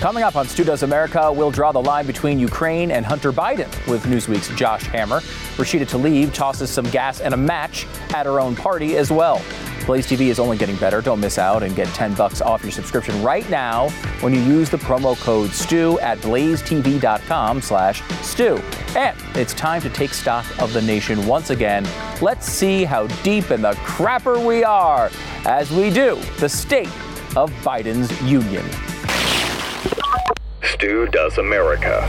Coming up on Stu Does America, we'll draw the line between Ukraine and Hunter Biden with Newsweek's Josh Hammer. Rashida Tlaib tosses some gas and a match at her own party as well. Blaze TV is only getting better. Don't miss out and get 10 bucks off your subscription right now when you use the promo code STU at blazetv.com slash STU. And it's time to take stock of the nation once again. Let's see how deep in the crapper we are as we do the state of Biden's union. Stu Does America.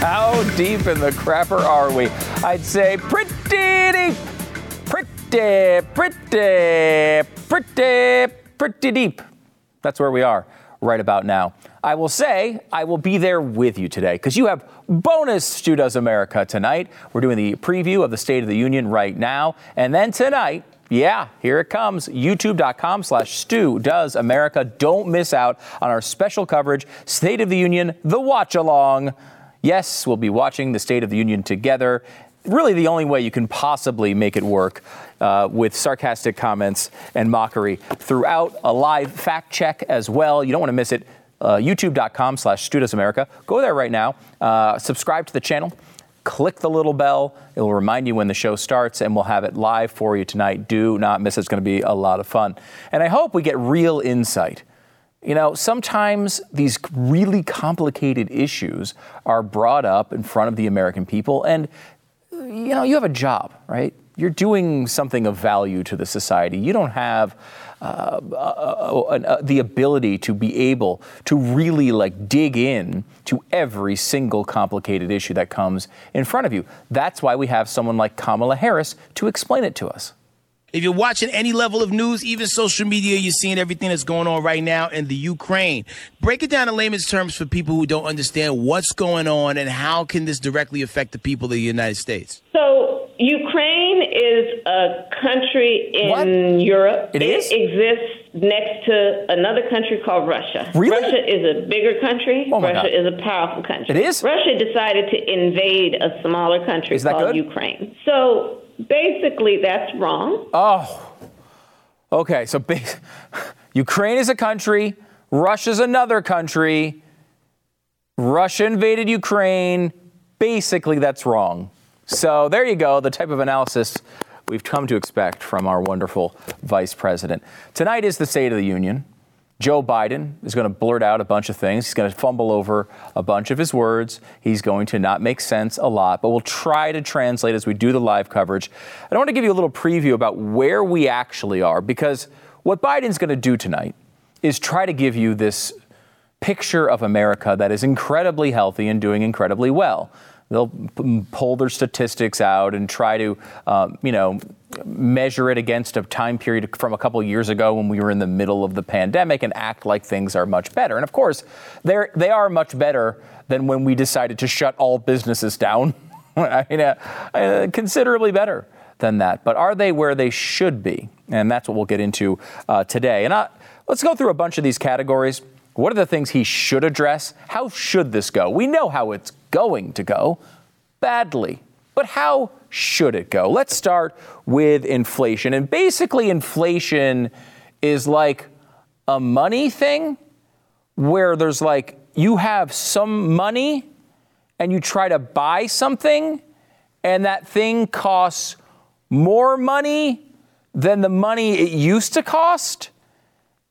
How deep in the crapper are we? I'd say pretty deep. Pretty, pretty, pretty, pretty deep. That's where we are right about now. I will say I will be there with you today because you have bonus Stu Does America tonight. We're doing the preview of the State of the Union right now. And then tonight, yeah, here it comes. YouTube.com slash Stu Does America. Don't miss out on our special coverage, State of the Union, the watch along. Yes, we'll be watching the State of the Union together. Really, the only way you can possibly make it work uh, with sarcastic comments and mockery throughout a live fact check as well. You don't want to miss it. Uh, YouTube.com slash Stu Does America. Go there right now. Uh, subscribe to the channel click the little bell. It will remind you when the show starts, and we'll have it live for you tonight. Do not miss it. It's going to be a lot of fun. And I hope we get real insight. You know, sometimes these really complicated issues are brought up in front of the American people, and, you know, you have a job, right? You're doing something of value to the society. You don't have uh, uh, uh, the ability to be able to really like dig in to every single complicated issue that comes in front of you. That's why we have someone like Kamala Harris to explain it to us. If you're watching any level of news, even social media, you're seeing everything that's going on right now in the Ukraine. Break it down in layman's terms for people who don't understand what's going on and how can this directly affect the people of the United States. So Ukraine is a country in What? Europe. It is? exists next to another country called Russia. Really? Russia is a bigger country. Oh Russia God. is a powerful country. It is? Russia decided to invade a smaller country Is that called good? Ukraine. So basically, that's wrong. Oh, okay. So bas- Ukraine is a country, Russia's another country. Russia invaded Ukraine. Basically, that's wrong. So there you go, the type of analysis we've come to expect from our wonderful vice president. Tonight is the State of the Union. Joe Biden is going to blurt out a bunch of things. He's going to fumble over a bunch of his words. He's going to not make sense a lot, but we'll try to translate as we do the live coverage. I want to give you a little preview about where we actually are because what Biden's going to do tonight is try to give you this picture of America that is incredibly healthy and doing incredibly well. They'll pull their statistics out and try to, um, you know, measure it against a time period from a couple years ago when we were in the middle of the pandemic and act like things are much better. And of course, they're, they are much better than when we decided to shut all businesses down. I mean, uh, uh, considerably better than that. But are they where they should be? And that's what we'll get into uh, today. And I, let's go through a bunch of these categories. What are the things he should address? How should this go? We know how it's going to go badly. But how should it go? Let's start with inflation. And basically, inflation is like a money thing where there's like you have some money and you try to buy something, and that thing costs more money than the money it used to cost.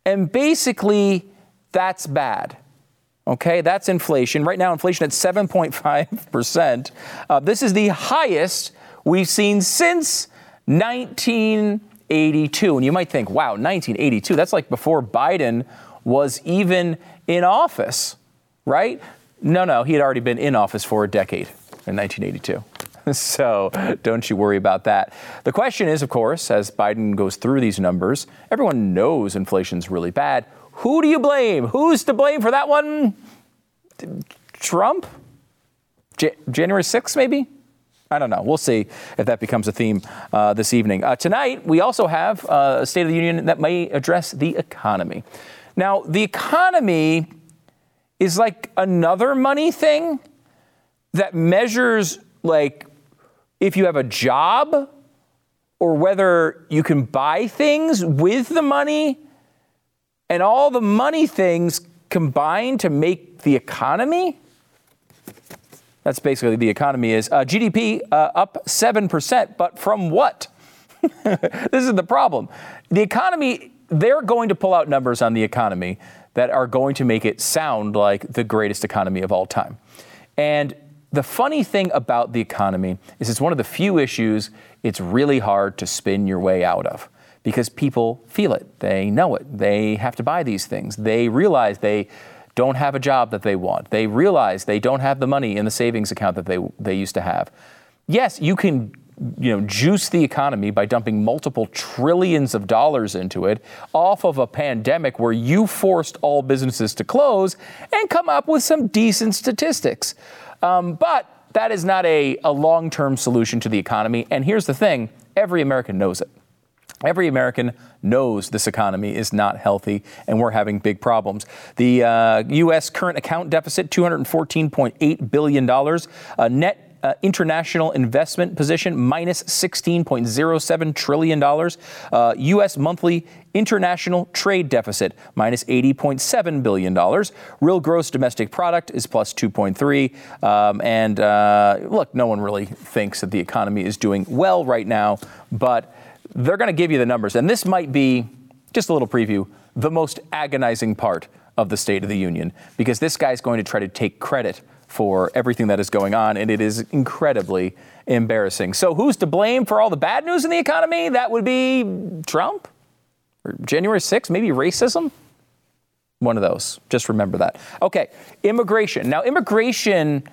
And basically, that's bad. Okay, that's inflation. Right now, inflation at 7.5%. Uh, this is the highest we've seen since 1982. And you might think, wow, 1982, that's like before Biden was even in office, right? No, no, he had already been in office for a decade in 1982. so don't you worry about that. The question is, of course, as Biden goes through these numbers, everyone knows inflation's really bad. Who do you blame? Who's to blame for that one? Trump? J- January 6th, maybe? I don't know. We'll see if that becomes a theme uh, this evening. Uh, tonight, we also have uh, a State of the Union that may address the economy. Now, the economy is like another money thing that measures, like, if you have a job or whether you can buy things with the money, and all the money things combine to make the economy. That's basically the economy is. Uh, GDP uh, up 7%, but from what? this is the problem. The economy, they're going to pull out numbers on the economy that are going to make it sound like the greatest economy of all time. And the funny thing about the economy is it's one of the few issues it's really hard to spin your way out of because people feel it. They know it. They have to buy these things. They realize they don't have a job that they want. They realize they don't have the money in the savings account that they, they used to have. Yes, you can you know, juice the economy by dumping multiple trillions of dollars into it off of a pandemic where you forced all businesses to close and come up with some decent statistics. Um, but that is not a, a long term solution to the economy. And here's the thing every American knows it. Every American knows this economy is not healthy and we're having big problems. The uh, U.S. current account deficit, $214.8 billion. Uh, net uh, international investment position, minus $16.07 trillion. Uh, U.S. monthly international trade deficit, minus $80.7 billion. Real gross domestic product is plus 2.3. Um, and uh, look, no one really thinks that the economy is doing well right now, but they're going to give you the numbers. And this might be, just a little preview, the most agonizing part of the State of the Union because this guy's going to try to take credit for everything that is going on, and it is incredibly embarrassing. So, who's to blame for all the bad news in the economy? That would be Trump or January 6th, maybe racism. One of those. Just remember that. Okay, immigration. Now, immigration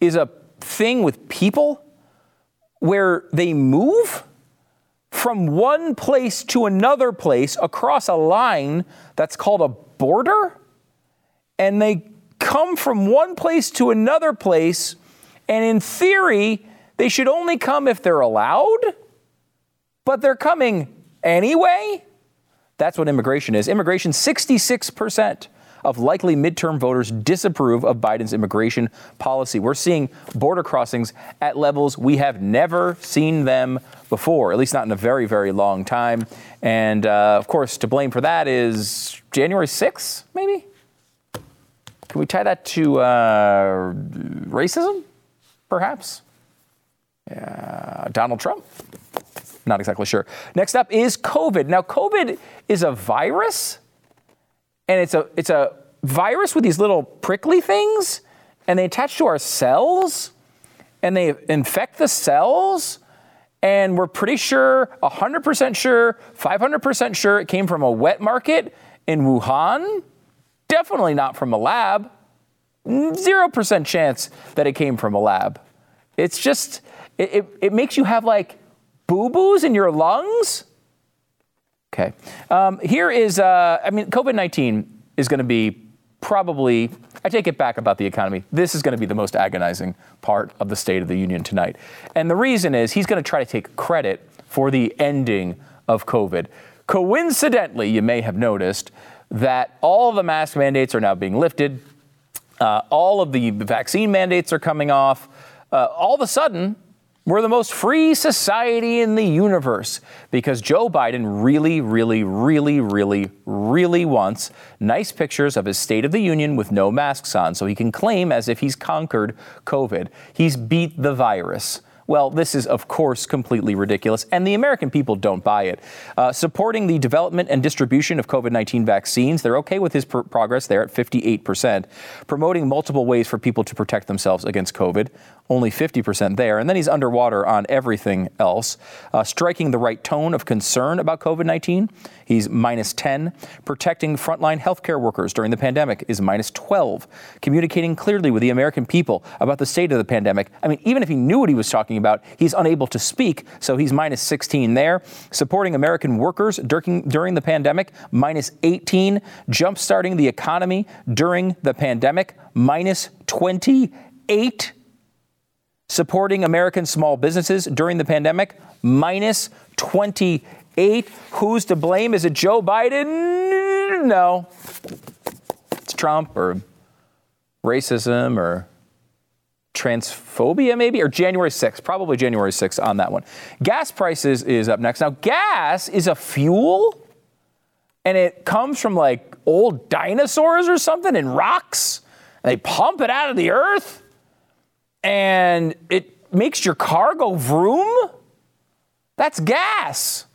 is a thing with people where they move from one place to another place across a line that's called a border. And they come from one place to another place. And in theory, they should only come if they're allowed, but they're coming anyway. That's what immigration is. Immigration, 66% of likely midterm voters disapprove of Biden's immigration policy. We're seeing border crossings at levels we have never seen them before, at least not in a very, very long time. And uh, of course, to blame for that is January 6th, maybe? Can we tie that to uh, racism, perhaps? Uh, Donald Trump? Not exactly sure. Next up is COVID. Now, COVID is a virus and it's a it's a virus with these little prickly things, and they attach to our cells, and they infect the cells. And we're pretty sure, 100% sure, 500% sure it came from a wet market in Wuhan. Definitely not from a lab. 0% chance that it came from a lab. It's just, it, it, it makes you have like boo boos in your lungs. Okay. Um, here is, uh, I mean, COVID 19 is going to be probably, I take it back about the economy. This is going to be the most agonizing part of the State of the Union tonight. And the reason is he's going to try to take credit for the ending of COVID. Coincidentally, you may have noticed that all the mask mandates are now being lifted, uh, all of the vaccine mandates are coming off. Uh, all of a sudden, we're the most free society in the universe because Joe Biden really, really, really, really, really wants nice pictures of his State of the Union with no masks on so he can claim as if he's conquered COVID. He's beat the virus. Well, this is, of course, completely ridiculous, and the American people don't buy it. Uh, supporting the development and distribution of COVID 19 vaccines, they're okay with his pr- progress there at 58%. Promoting multiple ways for people to protect themselves against COVID, only 50% there. And then he's underwater on everything else. Uh, striking the right tone of concern about COVID 19, he's minus 10. Protecting frontline healthcare workers during the pandemic is minus 12. Communicating clearly with the American people about the state of the pandemic. I mean, even if he knew what he was talking about. He's unable to speak, so he's minus 16 there. Supporting American workers during, during the pandemic, minus 18. Jumpstarting the economy during the pandemic, minus 28. Supporting American small businesses during the pandemic, minus 28. Who's to blame? Is it Joe Biden? No. It's Trump or racism or transphobia, maybe, or January 6th, probably January 6th on that one. Gas prices is up next. Now, gas is a fuel, and it comes from like old dinosaurs or something in rocks. And they pump it out of the earth, and it makes your car go vroom. That's gas.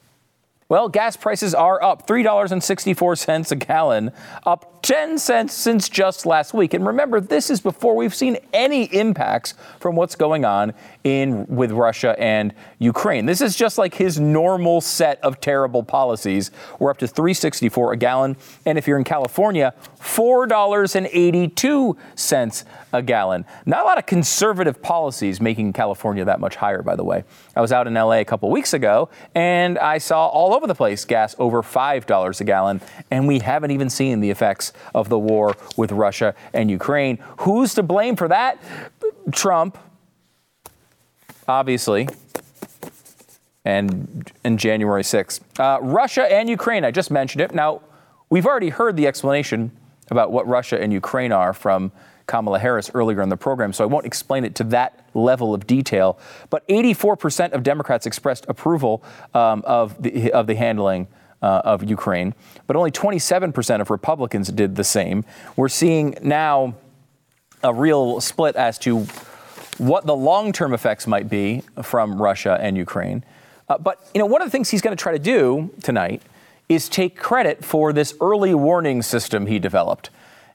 Well, gas prices are up $3.64 a gallon, up 10 cents since just last week. And remember, this is before we've seen any impacts from what's going on in with Russia and Ukraine. This is just like his normal set of terrible policies. We're up to 364 a gallon, and if you're in California, $4.82 a gallon. Not a lot of conservative policies making California that much higher, by the way. I was out in LA a couple weeks ago, and I saw all over the place gas over $5 a gallon, and we haven't even seen the effects of the war with Russia and Ukraine. Who's to blame for that? Trump, obviously. And, and January 6th. Uh, Russia and Ukraine, I just mentioned it. Now, we've already heard the explanation about what Russia and Ukraine are from Kamala Harris earlier in the program, so I won't explain it to that level of detail. But 84% of Democrats expressed approval um, of, the, of the handling uh, of Ukraine, but only 27% of Republicans did the same. We're seeing now a real split as to what the long-term effects might be from Russia and Ukraine. Uh, but you know, one of the things he's going to try to do tonight is take credit for this early warning system he developed.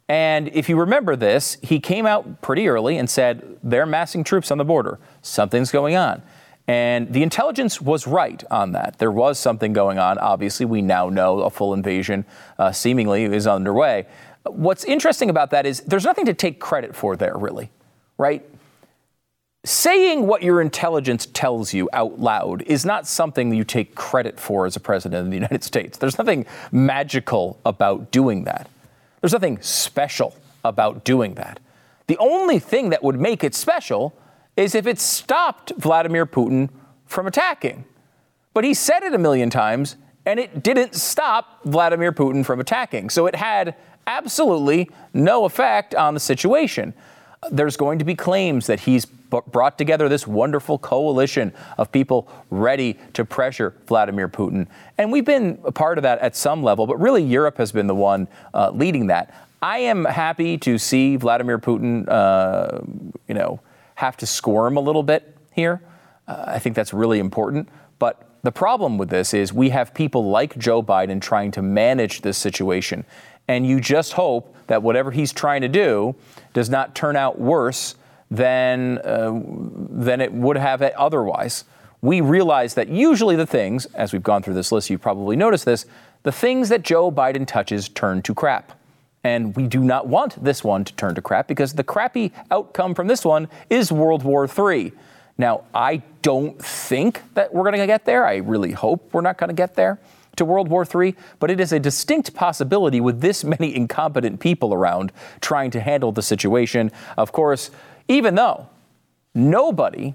And if you remember this, he came out pretty early and said they're massing troops on the border. Something's going on. And the intelligence was right on that. There was something going on. Obviously, we now know a full invasion uh, seemingly is underway. What's interesting about that is there's nothing to take credit for there, really, right? Saying what your intelligence tells you out loud is not something you take credit for as a president of the United States. There's nothing magical about doing that. There's nothing special about doing that. The only thing that would make it special is if it stopped Vladimir Putin from attacking. But he said it a million times, and it didn't stop Vladimir Putin from attacking. So it had absolutely no effect on the situation. There's going to be claims that he's brought together this wonderful coalition of people ready to pressure Vladimir Putin. And we've been a part of that at some level, but really Europe has been the one uh, leading that. I am happy to see Vladimir Putin, uh, you know, have to squirm a little bit here. Uh, I think that's really important. But the problem with this is we have people like Joe Biden trying to manage this situation. And you just hope that whatever he's trying to do does not turn out worse than, uh, than it would have otherwise. We realize that usually the things, as we've gone through this list, you've probably noticed this, the things that Joe Biden touches turn to crap. And we do not want this one to turn to crap because the crappy outcome from this one is World War III. Now, I don't think that we're going to get there. I really hope we're not going to get there to World War III, but it is a distinct possibility with this many incompetent people around trying to handle the situation. Of course, even though nobody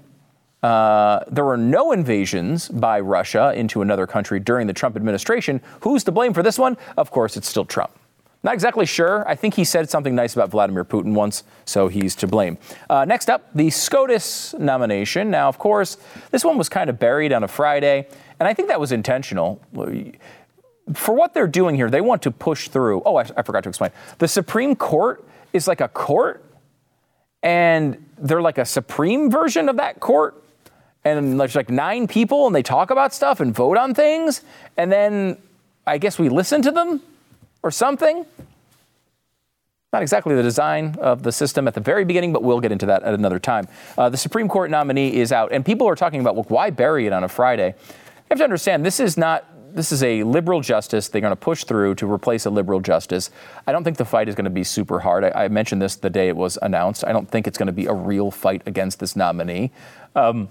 uh, there were no invasions by Russia into another country during the Trump administration. Who's to blame for this one? Of course, it's still Trump. Not exactly sure. I think he said something nice about Vladimir Putin once, so he's to blame. Uh, next up, the SCOTUS nomination. Now, of course, this one was kind of buried on a Friday, and I think that was intentional. For what they're doing here, they want to push through. Oh, I, I forgot to explain. The Supreme Court is like a court, and they're like a supreme version of that court. And there's like nine people, and they talk about stuff and vote on things, and then I guess we listen to them or something. Not exactly the design of the system at the very beginning, but we'll get into that at another time. Uh, the Supreme Court nominee is out, and people are talking about, well, why bury it on a Friday? You have to understand, this is not. This is a liberal justice they're going to push through to replace a liberal justice. I don't think the fight is going to be super hard. I, I mentioned this the day it was announced. I don't think it's going to be a real fight against this nominee. Um,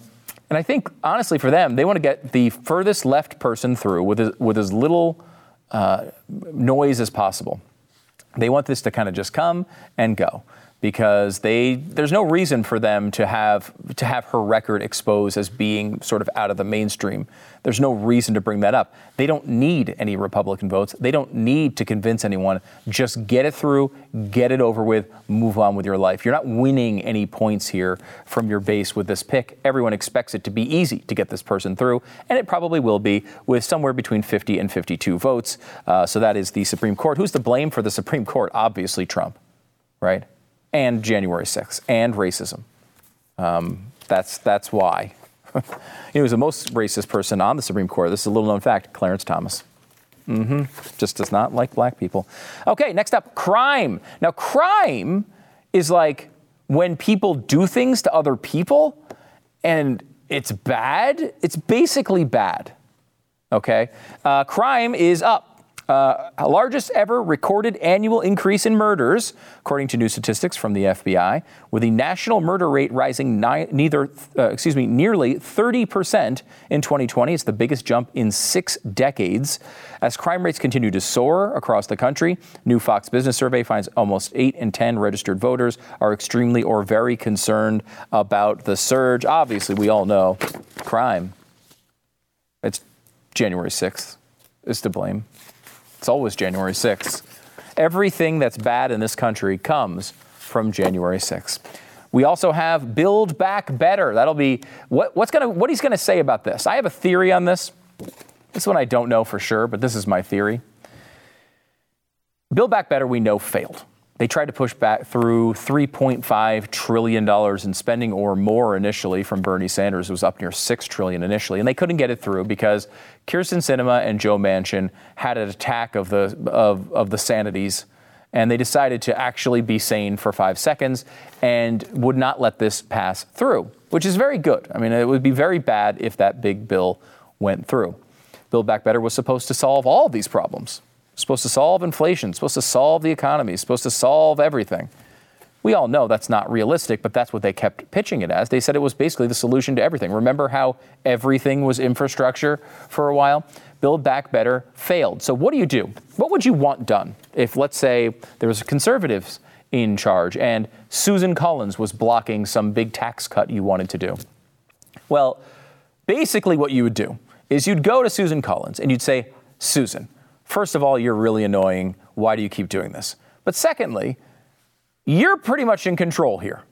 And I think, honestly, for them, they want to get the furthest left person through with with as little uh, noise as possible. They want this to kind of just come and go because they there's no reason for them to have to have her record exposed as being sort of out of the mainstream. There's no reason to bring that up. They don't need any Republican votes. They don't need to convince anyone. Just get it through, get it over with, move on with your life. You're not winning any points here from your base with this pick. Everyone expects it to be easy to get this person through, and it probably will be with somewhere between 50 and 52 votes. Uh, so that is the Supreme Court. Who's to blame for the Supreme Court? Obviously, Trump, right? And January 6th and racism. Um, that's, that's why. he was the most racist person on the Supreme Court. This is a little known fact Clarence Thomas. Mm-hmm. Just does not like black people. Okay, next up crime. Now, crime is like when people do things to other people and it's bad, it's basically bad. Okay? Uh, crime is up uh, largest ever recorded annual increase in murders, according to new statistics from the FBI, with the national murder rate rising ni- neither, uh, excuse me, nearly 30% in 2020. It's the biggest jump in six decades. As crime rates continue to soar across the country, new Fox Business survey finds almost 8 in 10 registered voters are extremely or very concerned about the surge. Obviously, we all know crime. It's January 6th is to blame. It's always January 6th. Everything that's bad in this country comes from January 6th. We also have Build Back Better. That'll be what, what's gonna, what he's going to say about this. I have a theory on this. This one I don't know for sure, but this is my theory. Build Back Better, we know, failed. They tried to push back through $3.5 trillion in spending or more initially from Bernie Sanders. It was up near 6 trillion initially, and they couldn't get it through because Kyrsten Sinema and Joe Manchin had an attack of the, of, of the sanities, and they decided to actually be sane for five seconds and would not let this pass through, which is very good. I mean, it would be very bad if that big bill went through. Build Back Better was supposed to solve all of these problems supposed to solve inflation, supposed to solve the economy, supposed to solve everything. We all know that's not realistic, but that's what they kept pitching it as. They said it was basically the solution to everything. Remember how everything was infrastructure for a while? Build Back Better failed. So what do you do? What would you want done if, let's say, there was conservatives in charge and Susan Collins was blocking some big tax cut you wanted to do? Well, basically what you would do is you'd go to Susan Collins and you'd say, Susan, first of all, you're really annoying. Why do you keep doing this? But secondly, you're pretty much in control here.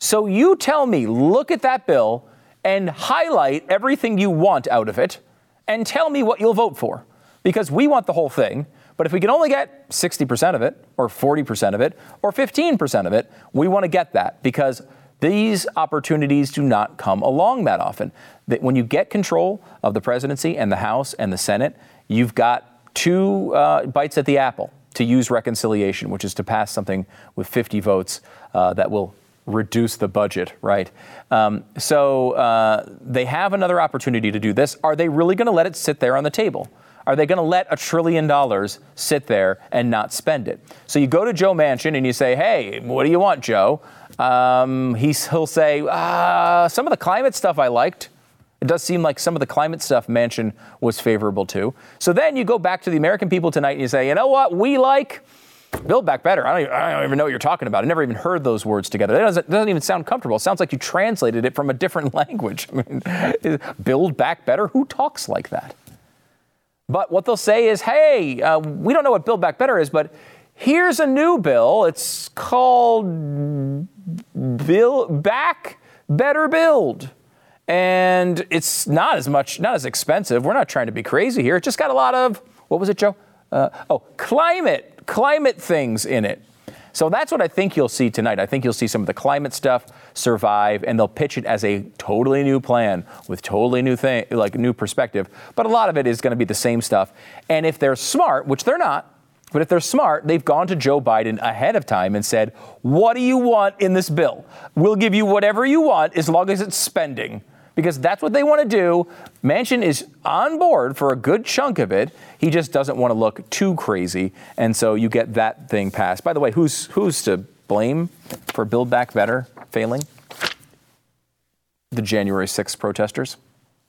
So you tell me, look at that bill and highlight everything you want out of it and tell me what you'll vote for. Because we want the whole thing. But if we can only get 60% of it, or 40% of it, or 15% of it, we want to get that because these opportunities do not come along that often. That when you get control of the presidency and the House and the Senate, you've got two uh, bites at the apple to use reconciliation, which is to pass something with 50 votes uh, that will reduce the budget, right? Um, so uh, they have another opportunity to do this. Are they really going to let it sit there on the table? Are they going to let a trillion dollars sit there and not spend it? So you go to Joe Manchin and you say, hey, what do you want, Joe? Um, he'll say, uh, some of the climate stuff I liked. It does seem like some of the climate stuff Manchin was favorable to. So then you go back to the American people tonight and you say, you know what, we like Build Back Better. I don't, even, I don't even know what you're talking about. I never even heard those words together. It doesn't, doesn't even sound comfortable. It sounds like you translated it from a different language. I mean, Build Back Better? Who talks like that? But what they'll say is, hey, uh, we don't know what Build Back Better is, but here's a new bill. It's called Bill Back Better Build and it's not as much, not as expensive. We're not trying to be crazy here. It just got a lot of, what was it, Joe? Uh, oh, climate, climate things in it. So that's what I think you'll see tonight. I think you'll see some of the climate stuff survive, and they'll pitch it as a totally new plan with totally new thing, like new perspective. But a lot of it is going to be the same stuff. And if they're smart, which they're not, but if they're smart, they've gone to Joe Biden ahead of time and said, "What do you want in this bill? We'll give you whatever you want as long as it's spending." Because that's what they want to do. Manchin is on board for a good chunk of it. He just doesn't want to look too crazy, and so you get that thing passed. By the way, who's who's to blame for Build Back Better failing? the January 6th protesters.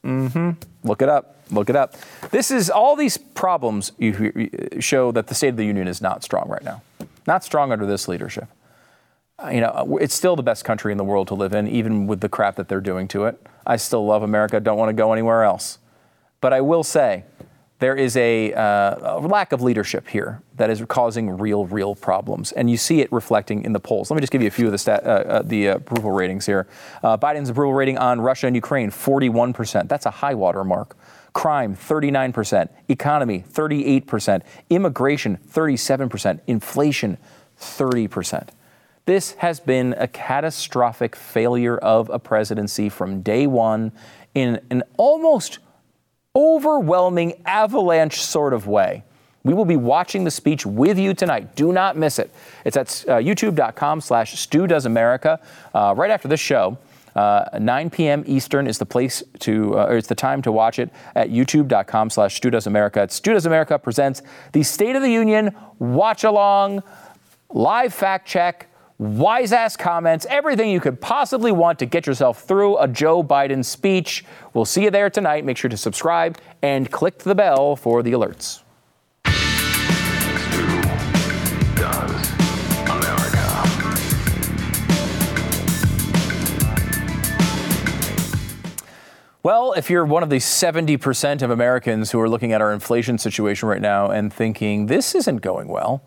Mm-hmm. Look it up. Look it up. This is all these problems you show that the State of the Union is not strong right now. Not strong under this leadership. Uh, you know, it's still the best country in the world to live in, even with the crap that they're doing to it. I still love America. Don't want to go anywhere else. But I will say, there is a, uh, a, lack of leadership here that is causing real, real problems, and you see it reflecting in the polls. Let me just give you a few of the stat, uh, uh, the uh, approval ratings here. Uh, Biden's approval rating on Russia and Ukraine, 41 percent. That's a high water mark. Crime, 39 percent. Economy, 38 percent. Immigration, 37 percent. Inflation, 30 percent. This has been a catastrophic failure of a presidency from day one in an almost overwhelming avalanche sort of way. We will be watching the speech with you tonight. Do not miss it. It's at uh, youtube.com slash Stu Does America. Uh, right after this show, uh, 9 p.m. Eastern is the place to, uh, or it's the time to watch it at youtube.com slash Stu Does America. It's Stu Does America presents the State of the Union watch along, live fact check, wise ass comments, everything you could possibly want to get yourself through a Joe Biden speech. We'll see you there tonight. Make sure to subscribe and click the bell for the alerts. Well, if you're one of the 70% of Americans who are looking at our inflation situation right now and thinking this isn't going well,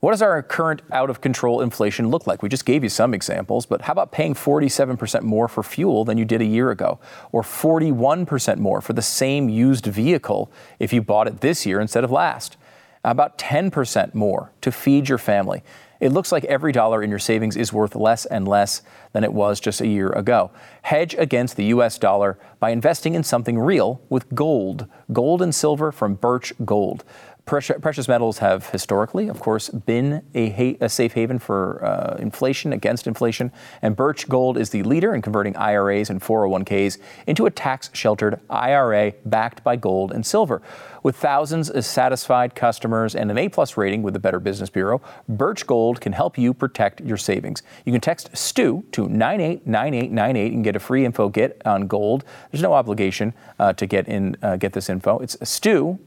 what does our current out of control inflation look like? We just gave you some examples, but how about paying 47% more for fuel than you did a year ago, or 41% more for the same used vehicle if you bought it this year instead of last? About 10% more to feed your family. It looks like every dollar in your savings is worth less and less than it was just a year ago. Hedge against the US dollar by investing in something real with gold. Gold and silver from Birch Gold. Precious metals have historically, of course, been a, ha- a safe haven for uh, inflation, against inflation, and Birch Gold is the leader in converting IRAs and 401ks into a tax sheltered IRA backed by gold and silver. With thousands of satisfied customers and an A plus rating with the Better Business Bureau, Birch Gold can help you protect your savings. You can text STU to 989898 and get a free info get on gold. There's no obligation uh, to get in uh, get this info. It's STU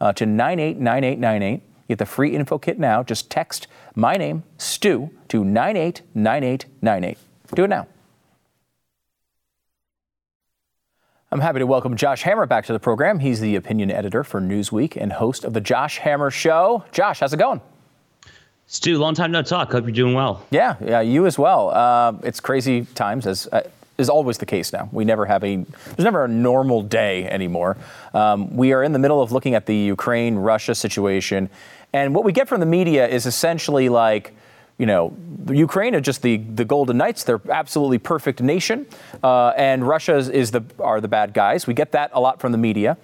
uh, to 989898. Get the free info kit now. Just text my name, Stu, to 989898. Do it now. I'm happy to welcome Josh Hammer back to the program. He's the opinion editor for Newsweek and host of the Josh Hammer Show. Josh, how's it going? Stu, long time no talk. Hope you're doing well. Yeah, yeah, you as well. Uh, it's crazy times as. Uh, is always the case now. We never have a there's never a normal day anymore. Um, we are in the middle of looking at the Ukraine Russia situation, and what we get from the media is essentially like. You know, Ukraine are just the, the Golden Knights. They're absolutely perfect nation, uh, and Russia is, is the are the bad guys. We get that a lot from the media.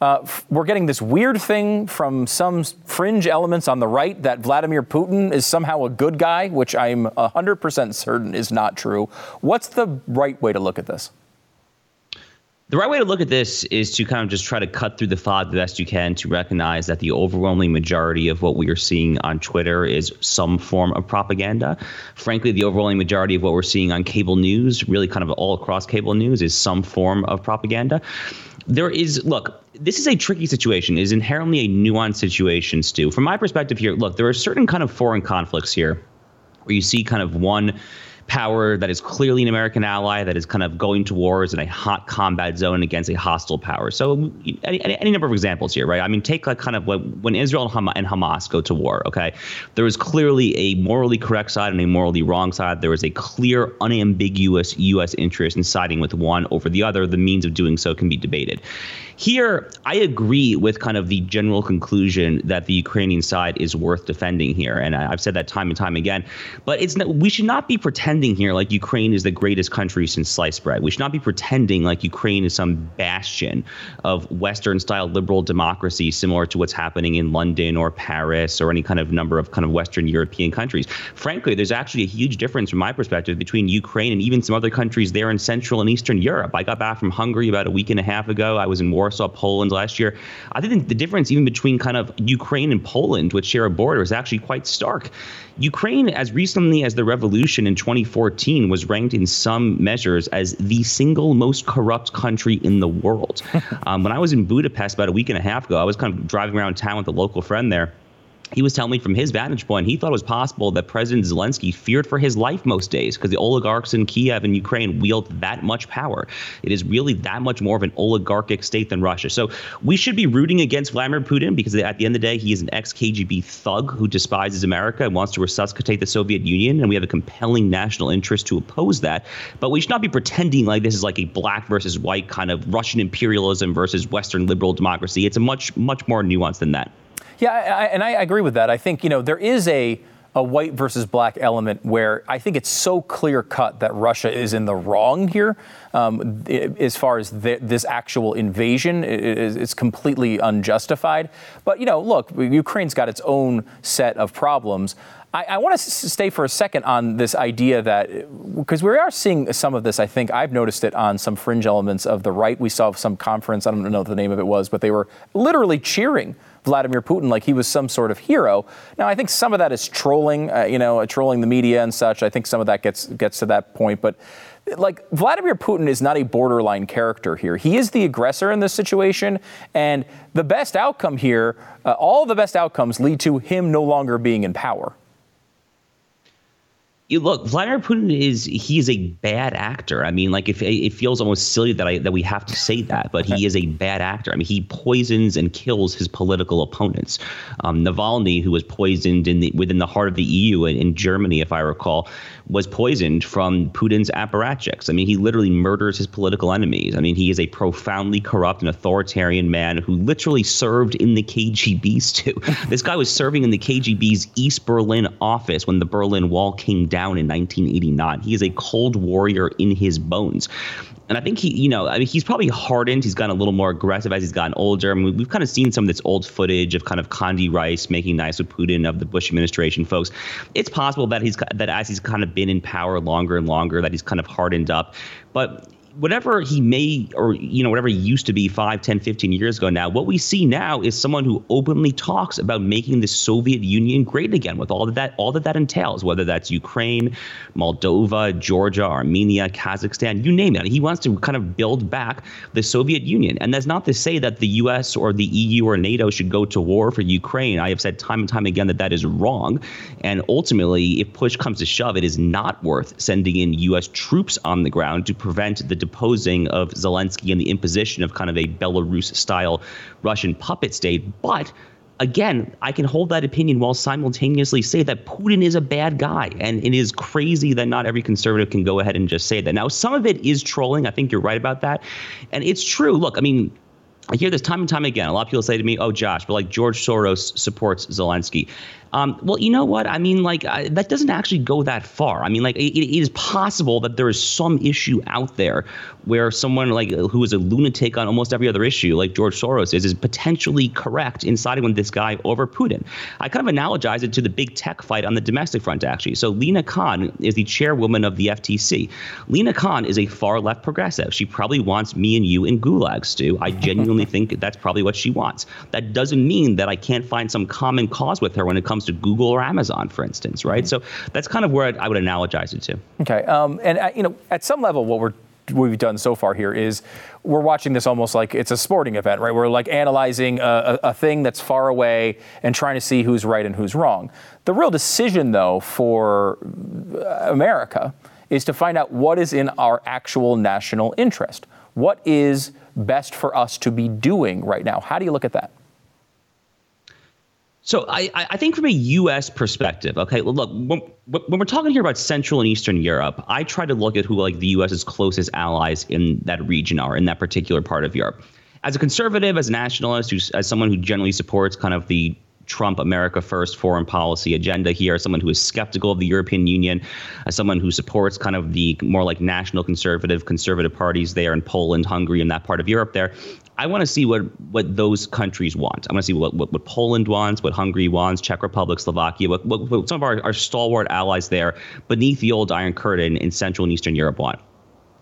Uh, we're getting this weird thing from some fringe elements on the right that Vladimir Putin is somehow a good guy, which I'm 100% certain is not true. What's the right way to look at this? The right way to look at this is to kind of just try to cut through the fog the best you can to recognize that the overwhelming majority of what we are seeing on Twitter is some form of propaganda. Frankly, the overwhelming majority of what we're seeing on cable news, really kind of all across cable news, is some form of propaganda. There is look this is a tricky situation. It is inherently a nuanced situation stu. From my perspective here look there are certain kind of foreign conflicts here where you see kind of one power that is clearly an American ally that is kind of going to wars in a hot combat zone against a hostile power. So any, any number of examples here, right? I mean, take like kind of when, when Israel and Hamas go to war, okay? There is clearly a morally correct side and a morally wrong side. There is a clear, unambiguous U.S. interest in siding with one over the other. The means of doing so can be debated. Here, I agree with kind of the general conclusion that the Ukrainian side is worth defending here, and I've said that time and time again. But it's not, we should not be pretending here like Ukraine is the greatest country since sliced bread. We should not be pretending like Ukraine is some bastion of Western-style liberal democracy, similar to what's happening in London or Paris or any kind of number of kind of Western European countries. Frankly, there's actually a huge difference from my perspective between Ukraine and even some other countries there in Central and Eastern Europe. I got back from Hungary about a week and a half ago. I was in war Warsaw, Poland last year. I think the difference even between kind of Ukraine and Poland, which share a border, is actually quite stark. Ukraine, as recently as the revolution in 2014 was ranked in some measures as the single most corrupt country in the world. um, when I was in Budapest about a week and a half ago, I was kind of driving around town with a local friend there he was telling me from his vantage point, he thought it was possible that President Zelensky feared for his life most days because the oligarchs in Kiev and Ukraine wield that much power. It is really that much more of an oligarchic state than Russia. So we should be rooting against Vladimir Putin because at the end of the day, he is an ex KGB thug who despises America and wants to resuscitate the Soviet Union. And we have a compelling national interest to oppose that. But we should not be pretending like this is like a black versus white kind of Russian imperialism versus Western liberal democracy. It's a much, much more nuanced than that. Yeah, I, and I agree with that. I think you know there is a a white versus black element where I think it's so clear cut that Russia is in the wrong here um, as far as the, this actual invasion. It, it's completely unjustified. But, you know, look, Ukraine's got its own set of problems. I, I want to s- stay for a second on this idea that, because we are seeing some of this, I think I've noticed it on some fringe elements of the right. We saw some conference, I don't know what the name of it was, but they were literally cheering Vladimir Putin like he was some sort of hero. Now, I think some of that is trolling, uh, you know, trolling the media and such. I think some of that gets gets to that point, but like Vladimir Putin is not a borderline character here. He is the aggressor in this situation, and the best outcome here, uh, all the best outcomes lead to him no longer being in power look, Vladimir Putin is he is a bad actor. I mean, like if it feels almost silly that I that we have to say that, but he is a bad actor. I mean, he poisons and kills his political opponents. Um, Navalny, who was poisoned in the within the heart of the EU in, in Germany, if I recall, was poisoned from Putin's apparatchiks. I mean, he literally murders his political enemies. I mean, he is a profoundly corrupt and authoritarian man who literally served in the KGB's too. this guy was serving in the KGB's East Berlin office when the Berlin Wall came down in 1989. He is a cold warrior in his bones. And I think he, you know, I mean, he's probably hardened. He's gotten a little more aggressive as he's gotten older. I mean, we've kind of seen some of this old footage of kind of Condi Rice making nice with Putin of the Bush administration folks. It's possible that he's that as he's kind of been in power longer and longer, that he's kind of hardened up. But whatever he may or you know whatever he used to be 5 10 15 years ago now what we see now is someone who openly talks about making the soviet union great again with all that, that all that that entails whether that's ukraine moldova georgia armenia kazakhstan you name it. He wants to kind of build back the soviet union. And that's not to say that the us or the eu or nato should go to war for ukraine. I have said time and time again that that is wrong. And ultimately if push comes to shove it is not worth sending in us troops on the ground to prevent the deposing of Zelensky and the imposition of kind of a Belarus style Russian puppet state. But again, I can hold that opinion while simultaneously say that Putin is a bad guy. And it is crazy that not every conservative can go ahead and just say that. Now, some of it is trolling. I think you're right about that. And it's true. Look, I mean, I hear this time and time again. A lot of people say to me, "Oh, Josh, but like George Soros supports Zelensky." Um, well, you know what? I mean, like uh, that doesn't actually go that far. I mean, like it, it is possible that there is some issue out there where someone like who is a lunatic on almost every other issue, like George Soros is, is potentially correct in siding with this guy over Putin. I kind of analogize it to the big tech fight on the domestic front, actually. So Lina Khan is the chairwoman of the FTC. Lina Khan is a far left progressive. She probably wants me and you in gulags, Stu. I genuinely think that's probably what she wants. That doesn't mean that I can't find some common cause with her when it comes comes to Google or Amazon, for instance, right? So that's kind of where I would analogize it to. Okay, um, and uh, you know, at some level, what we're we've done so far here is we're watching this almost like it's a sporting event, right? We're like analyzing a, a, thing that's far away and trying to see who's right and who's wrong. The real decision, though, for America is to find out what is in our actual national interest. What is best for us to be doing right now? How do you look at that? So I, I think from a U.S. perspective, okay, look, when, when, we're talking here about Central and Eastern Europe, I try to look at who like the U.S.'s closest allies in that region are in that particular part of Europe. As a conservative, as a nationalist, as someone who generally supports kind of the Trump America First foreign policy agenda here, as someone who is skeptical of the European Union, as someone who supports kind of the more like national conservative conservative parties there in Poland, Hungary, and that part of Europe there. I want to see what what those countries want. I want to see what, what, what Poland wants, what Hungary wants, Czech Republic, Slovakia, what, what, what some of our, our stalwart allies there beneath the old Iron Curtain in Central and Eastern Europe want.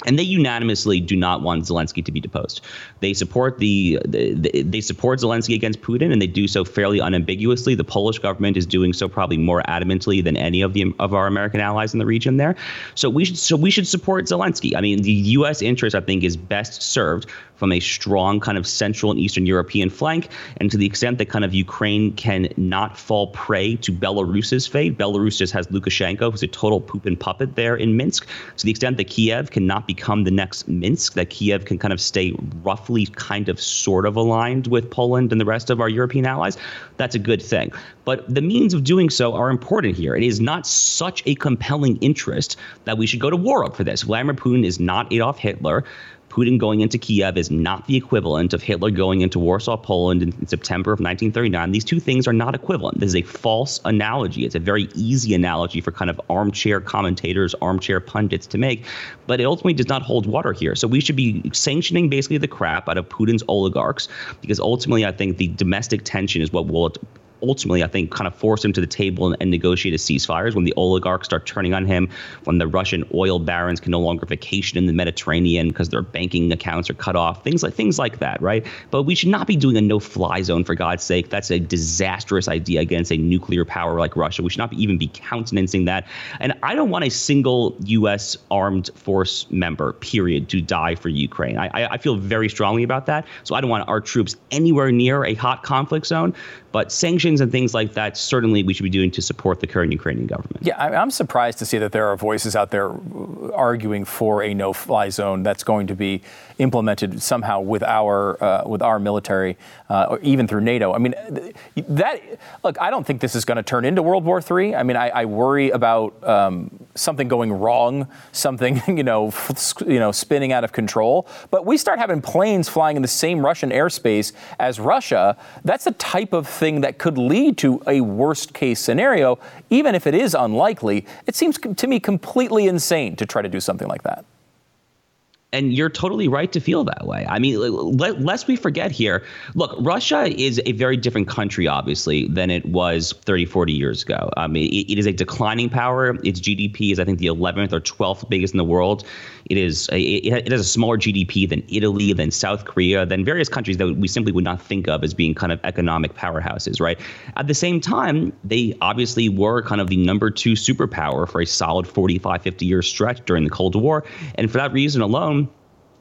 and they unanimously do not want Zelensky to be deposed. They support the, the, the, they support Zelensky against Putin, and they do so fairly unambiguously. The Polish government is doing so probably more adamantly than any of the of our American allies in the region there. So we should so we should support Zelensky. I mean, the U.S. interest I think is best served from a strong kind of Central and Eastern European flank. And to the extent that kind of Ukraine can not fall prey to Belarus's fate, Belarus just has Lukashenko, who's a total Putin puppet there in Minsk. To the extent that Kiev cannot become the next Minsk, that Kiev can kind of stay roughly kind of sort of aligned with Poland and the rest of our European allies, that's a good thing. But the means of doing so are important here. It is not such a compelling interest that we should go to war for this. Vladimir Putin is not Adolf Hitler. Putin going into Kiev is not the equivalent of Hitler going into Warsaw, Poland in, in, September of 1939. These two things are not equivalent. This is a false analogy. It's a very easy analogy for kind of armchair commentators, armchair pundits to make, but it ultimately does not hold water here. So we should be sanctioning basically the crap out of Putin's oligarchs because ultimately I think the domestic tension is what will ultimately, I think, kind of force him to the table and, and negotiate a ceasefire. is When the oligarchs start turning on him, when the Russian oil barons can no longer vacation in the Mediterranean because their banking accounts are cut off, things like things like that, right? But we should not be doing a no-fly zone for God's sake. That's a disastrous idea against a nuclear power like Russia. We should not even be countenancing that. And I don't want a single U.S. armed force member, period, to die for Ukraine. I, I feel very strongly about that. So I don't want our troops anywhere near a hot conflict zone. But sanctions and things like that, certainly we should be doing to support the current Ukrainian government. Yeah, I'm surprised to see that there are voices out there arguing for a no-fly zone that's going to be implemented somehow with our uh, with our military, uh, or even through NATO. I mean, that look, I don't think this is going to turn into World War III. I mean, I, I worry about um, something going wrong, something you know, you know, spinning out of control. But we start having planes flying in the same Russian airspace as Russia. That's the type of thing that could lead to a worst case scenario, even if it is unlikely. It seems to me completely insane to try to do something like that and you're totally right to feel that way. I mean, lest we forget here, look, Russia is a very different country, obviously, than it was 30, 40 years ago. I mean, it, it is a declining power. Its GDP is, I think, the 11th or 12th biggest in the world. It is it, it has a smaller GDP than Italy, than South Korea, than various countries that we simply would not think of as being kind of economic powerhouses, right? At the same time, they obviously were kind of the number two superpower for a solid 45, 50 year stretch during the Cold War. And for that reason alone,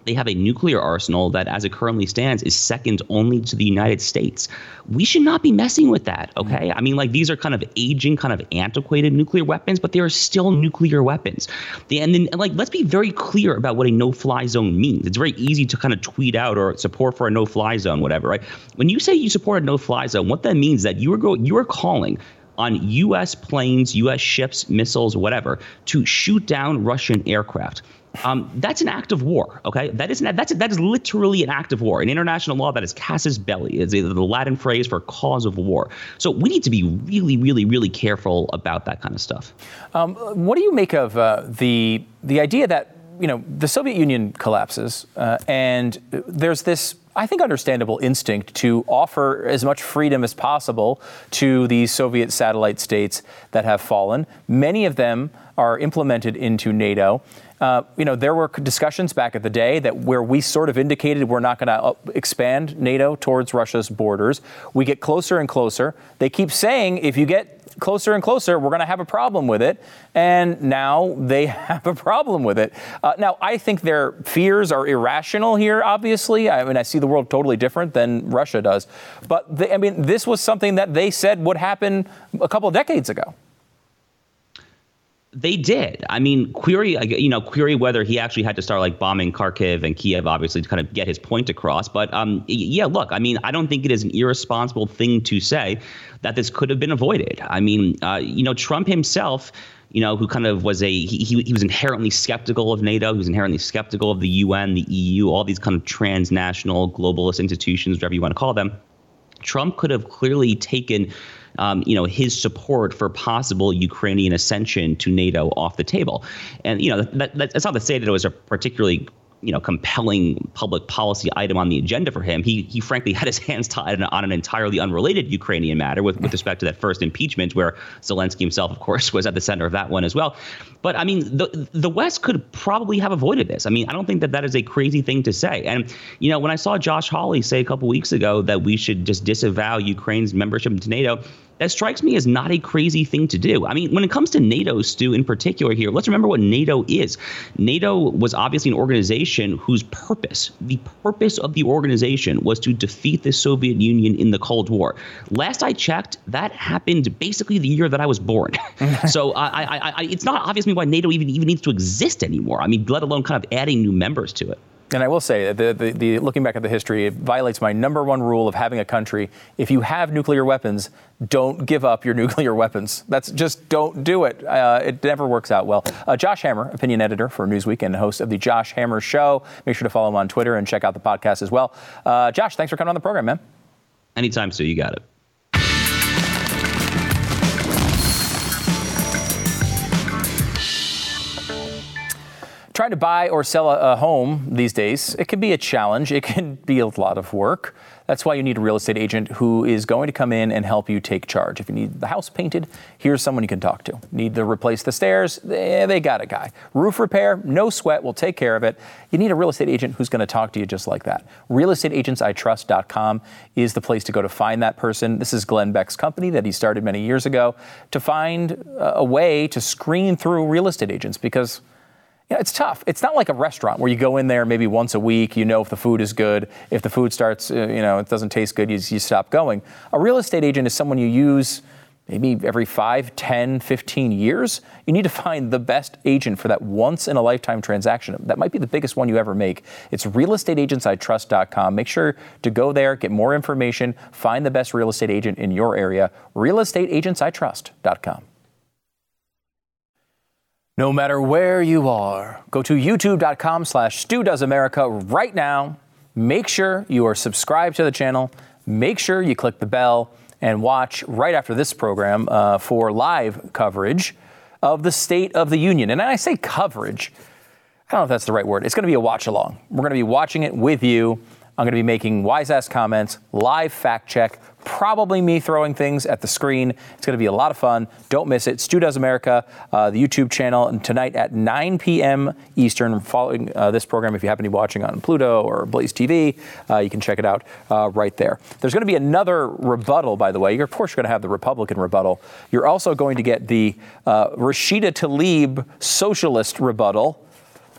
they have a nuclear arsenal that, as it currently stands, is second only to the United States. We should not be messing with that, mm-hmm. okay? I mean, like, these are kind of aging, kind of antiquated nuclear weapons, but they are still nuclear weapons. and then, like, let's be very clear about what a no fly zone means. It's very easy to kind of tweet out or support for a no fly zone, whatever, right? When you say you support a no fly zone, what that means is that you are, go- you are calling on U.S. planes, U.S. ships, missiles, whatever, to shoot down Russian aircraft. Um, that's an act of war. Okay, that is that's that is literally an act of war. In international law, that is casus belli. Is the Latin phrase for cause of war. So we need to be really, really, really careful about that kind of stuff. Um, what do you make of uh, the the idea that you know the Soviet Union collapses uh, and there's this I think, understandable instinct to offer as much freedom as possible to these Soviet satellite states that have fallen. Many of them are implemented into NATO. Uh, you know, there were discussions back at the day that where we sort of indicated we're not going to uh, expand NATO towards Russia's borders. We get closer and closer. They keep saying if you get closer and closer, we're going to have a problem with it. And now they have a problem with it. Uh, now, I think their fears are irrational here, obviously. I mean, I see the world totally different than Russia does. But, they, I mean, this was something that they said would happen a couple of decades ago. They did. I mean, query, you know, query whether he actually had to start like bombing Kharkiv and Kiev, obviously, to kind of get his point across. But um, yeah, look, I mean, I don't think it is an irresponsible thing to say that this could have been avoided. I mean, uh, you know, Trump himself you know, who kind of was a he, he was inherently skeptical of NATO, he was inherently skeptical of the UN, the EU, all these kind of transnational globalist institutions, whatever you want to call them. Trump could have clearly taken um, you know, his support for possible Ukrainian ascension to NATO off the table. And you know, that, that, that's not to say that it was a particularly you know compelling public policy item on the agenda for him. He he frankly had his hands tied on an entirely unrelated Ukrainian matter with, with respect to that first impeachment, where Zelensky himself, of course, was at the center of that one as well. But I mean, the the West could probably have avoided this. I mean, I don't think that that is a crazy thing to say. And you know, when I saw Josh Hawley say a couple weeks ago that we should just disavow Ukraine's membership into NATO, that strikes me as not a crazy thing to do. I mean, when it comes to NATO, Stu, in particular here, let's remember what NATO is. NATO was obviously an organization whose purpose, the purpose of the organization, was to defeat the Soviet Union in the Cold War. Last I checked, that happened basically the year that I was born. so I, I, I, it's not obvious to me why NATO even, even needs to exist anymore. I mean, let alone kind of adding new members to it. And I will say that the, the, the, looking back at the history, it violates my number one rule of having a country. If you have nuclear weapons, don't give up your nuclear weapons. That's just don't do it. Uh, it never works out well. Uh, Josh Hammer, opinion editor for Newsweek and host of the Josh Hammer Show. Make sure to follow him on Twitter and check out the podcast as well. Uh, Josh, thanks for coming on the program, man. Anytime, Stu. You got it. Trying to buy or sell a, a, home these days, it can be a challenge. It can be a lot of work. That's why you need a real estate agent who is going to come in and help you take charge. If you need the house painted, here's someone you can talk to. Need to replace the stairs? Eh, they got a guy. Roof repair? No sweat. We'll take care of it. You need a real estate agent who's going to talk to you just like that. RealestateAgentsITrust.com is the place to go to find that person. This is Glenn Beck's company that he started many years ago to find a way to screen through real estate agents because yeah, it's tough. It's not like a restaurant where you go in there maybe once a week, you know if the food is good. If the food starts, uh, you know, it doesn't taste good, you, you stop going. A real estate agent is someone you use maybe every 5, 10, 15 years. You need to find the best agent for that once in a lifetime transaction. That might be the biggest one you ever make. It's realestateagentsitrust.com. Make sure to go there, get more information, find the best real estate agent in your area. realestateagentsitrust.com. No matter where you are, go to youtube.com slash Stu right now. Make sure you are subscribed to the channel. Make sure you click the bell and watch right after this program uh, for live coverage of the State of the Union. And I say coverage, I don't know if that's the right word. It's going to be a watch along. We're going to be watching it with you. I'm going to be making wise ass comments, live fact check, probably me throwing things at the screen. It's going to be a lot of fun. Don't miss it. Stu Does America, uh, the YouTube channel, and tonight at 9 p.m. Eastern, following uh, this program, if you happen to be watching on Pluto or Blaze TV, uh, you can check it out uh, right there. There's going to be another rebuttal, by the way. You're, of course, you're going to have the Republican rebuttal. You're also going to get the uh, Rashida Tlaib socialist rebuttal.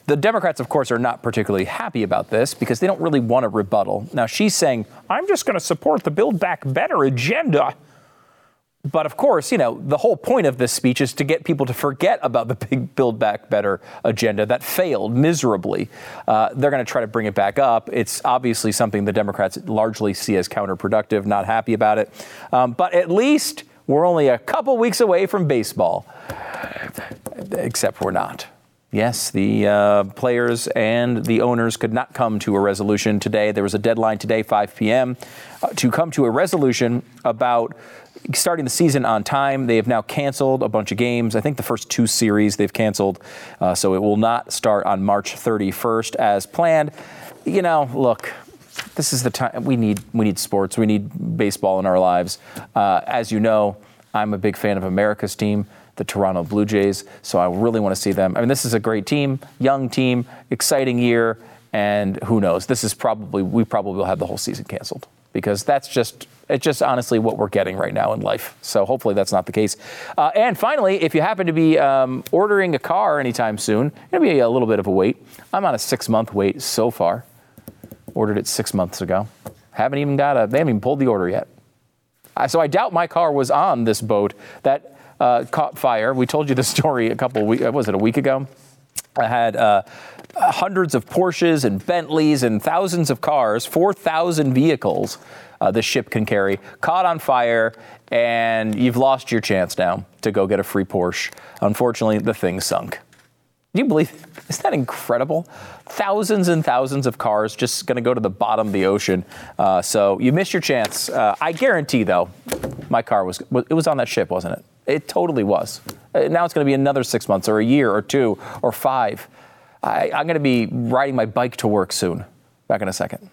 The Democrats, of course, are not particularly happy about this because they don't really want a rebuttal. Now, she's saying, I'm just going to support the Build Back Better agenda. But of course, you know, the whole point of this speech is to get people to forget about the big Build Back Better agenda that failed miserably. Uh, they're going to try to bring it back up. It's obviously something the Democrats largely see as counterproductive, not happy about it. Um, but at least we're only a couple weeks away from baseball, except we're not. Yes, the uh, players and the owners could not come to a resolution today. There was a deadline today, 5 p.m., uh, to come to a resolution about starting the season on time. They have now canceled a bunch of games. I think the first two series they've canceled, uh, so it will not start on March 31st as planned. You know, look, this is the time we need. We need sports. We need baseball in our lives. Uh, as you know, I'm a big fan of America's team the Toronto Blue Jays. So I really want to see them. I mean, this is a great team, young team, exciting year, and who knows? This is probably we probably will have the whole season canceled because that's just it's just honestly what we're getting right now in life. So hopefully that's not the case. Uh, and finally, if you happen to be um, ordering a car anytime soon, it'll be a little bit of a wait. I'm on a six month wait so far. Ordered it six months ago. Haven't even got a. They haven't even pulled the order yet. Uh, so I doubt my car was on this boat that uh, caught fire. We told you the story a couple weeks, was it a week ago? I had uh, hundreds of Porsches and Bentleys and thousands of cars, 4,000 vehicles uh, this ship can carry, caught on fire, and you've lost your chance now to go get a free Porsche. Unfortunately, the thing sunk. Do you believe? Isn't that incredible? Thousands and thousands of cars just going to go to the bottom of the ocean. Uh, so you missed your chance. Uh, I guarantee, though, my car was it was on that ship, wasn't it? It totally was. Uh, now it's going to be another six months or a year or two or five. I, I'm going to be riding my bike to work soon. Back in a second.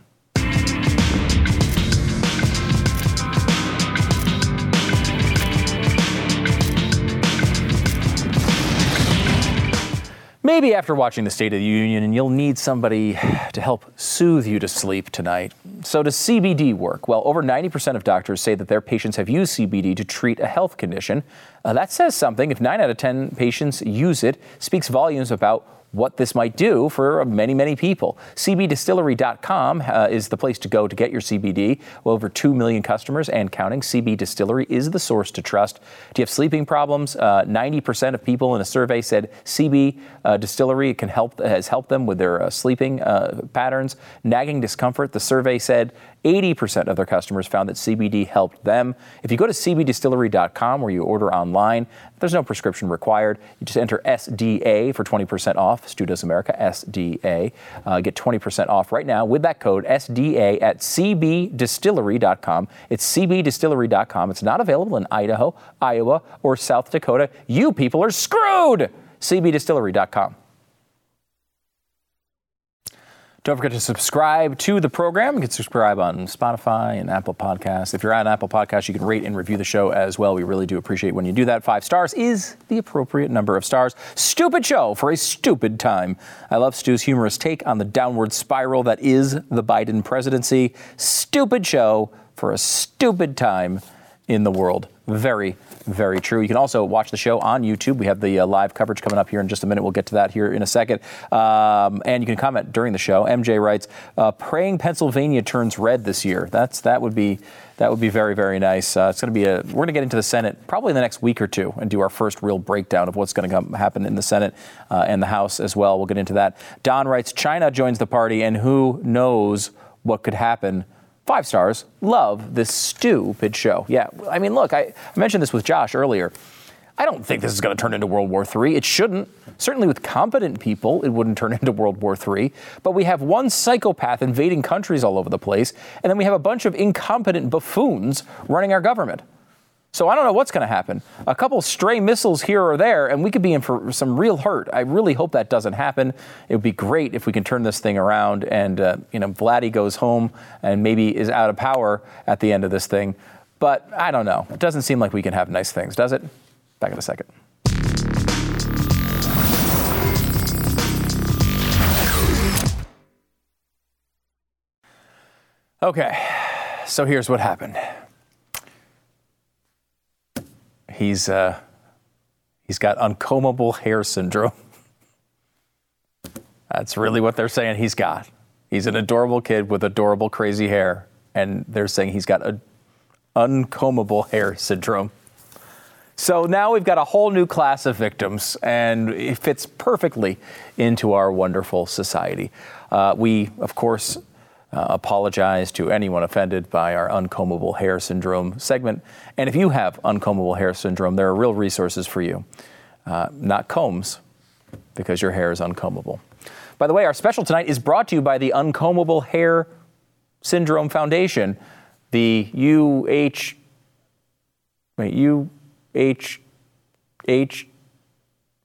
Maybe after watching the State of the Union, and you'll need somebody to help soothe you to sleep tonight. So, does CBD work? Well, over 90% of doctors say that their patients have used CBD to treat a health condition. Uh, that says something. If 9 out of 10 patients use it, speaks volumes about what this might do for many, many people. CBDistillery.com uh, is the place to go to get your CBD. Well, over 2 million customers and counting. CB Distillery is the source to trust. Do you have sleeping problems? Uh, 90% of people in a survey said CB uh, Distillery can help, has helped them with their uh, sleeping uh, patterns. Nagging discomfort, the survey said 80% of their customers found that CBD helped them. If you go to cbdistillery.com where you order online, there's no prescription required. You just enter SDA for 20% off. Stu Does America, SDA. Uh, get 20% off right now with that code SDA at cbdistillery.com. It's cbdistillery.com. It's not available in Idaho, Iowa, or South Dakota. You people are screwed! cbdistillery.com. Don't forget to subscribe to the program. You can subscribe on Spotify and Apple Podcasts. If you're on Apple Podcasts, you can rate and review the show as well. We really do appreciate when you do that. Five stars is the appropriate number of stars. Stupid show for a stupid time. I love Stu's humorous take on the downward spiral that is the Biden presidency. Stupid show for a stupid time in the world. Very, very true. You can also watch the show on YouTube. We have the uh, live coverage coming up here in just a minute. We'll get to that here in a second. Um, and you can comment during the show. MJ writes, uh, "Praying Pennsylvania turns red this year." That's that would be that would be very very nice. Uh, it's going to be a we're going to get into the Senate probably in the next week or two and do our first real breakdown of what's going to happen in the Senate uh, and the House as well. We'll get into that. Don writes, "China joins the party, and who knows what could happen." Five stars. Love this stupid show. Yeah, I mean, look, I, mentioned this with Josh earlier. I don't think this is going to turn into World War III. It shouldn't. Certainly, with competent people, it wouldn't turn into World War III. But we have one psychopath invading countries all over the place, and then we have a bunch of incompetent buffoons running our government. So I don't know what's going to happen. A couple stray missiles here or there, and we could be in for some real hurt. I really hope that doesn't happen. It would be great if we can turn this thing around and, uh, you know, Vladdy goes home and maybe is out of power at the end of this thing. But I don't know. It doesn't seem like we can have nice things, does it? Back in a second. Okay, so here's what happened. He's uh, he's got uncombable hair syndrome. That's really what they're saying he's got. He's an adorable kid with adorable crazy hair, and they're saying he's got a uncombable hair syndrome. So now we've got a whole new class of victims, and it fits perfectly into our wonderful society. Uh, we, of course, uh, apologize to anyone offended by our uncombable hair syndrome segment. And if you have uncombable hair syndrome, there are real resources for you. Uh, not combs, because your hair is uncombable. By the way, our special tonight is brought to you by the Uncombable Hair Syndrome Foundation, the UH. Wait, UH. HF?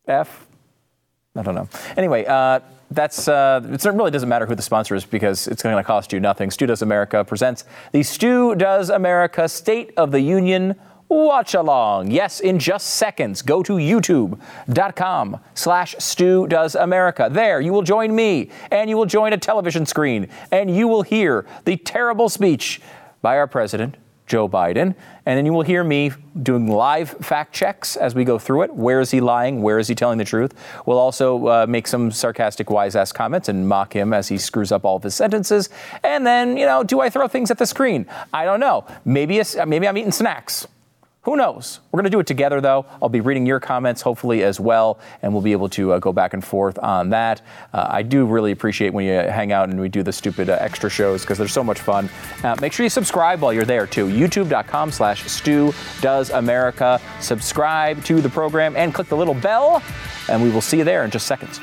I don't know. Anyway, uh, that's uh, it really doesn't matter who the sponsor is because it's going to cost you nothing. Stu Does America presents the Stu Does America State of the Union watch along. Yes, in just seconds, go to youtube.com slash Stu Does America. There, you will join me and you will join a television screen and you will hear the terrible speech by our president, Joe Biden. And then you will hear me doing live fact checks as we go through it. Where is he lying? Where is he telling the truth? We'll also uh, make some sarcastic, wise ass comments and mock him as he screws up all of his sentences. And then, you know, do I throw things at the screen? I don't know. Maybe, maybe I'm eating snacks. Who knows? We're going to do it together, though. I'll be reading your comments, hopefully, as well, and we'll be able to uh, go back and forth on that. Uh, I do really appreciate when you hang out and we do the stupid uh, extra shows because they're so much fun. Uh, make sure you subscribe while you're there, too. YouTube.com slash Stu Does America. Subscribe to the program and click the little bell, and we will see you there in just seconds.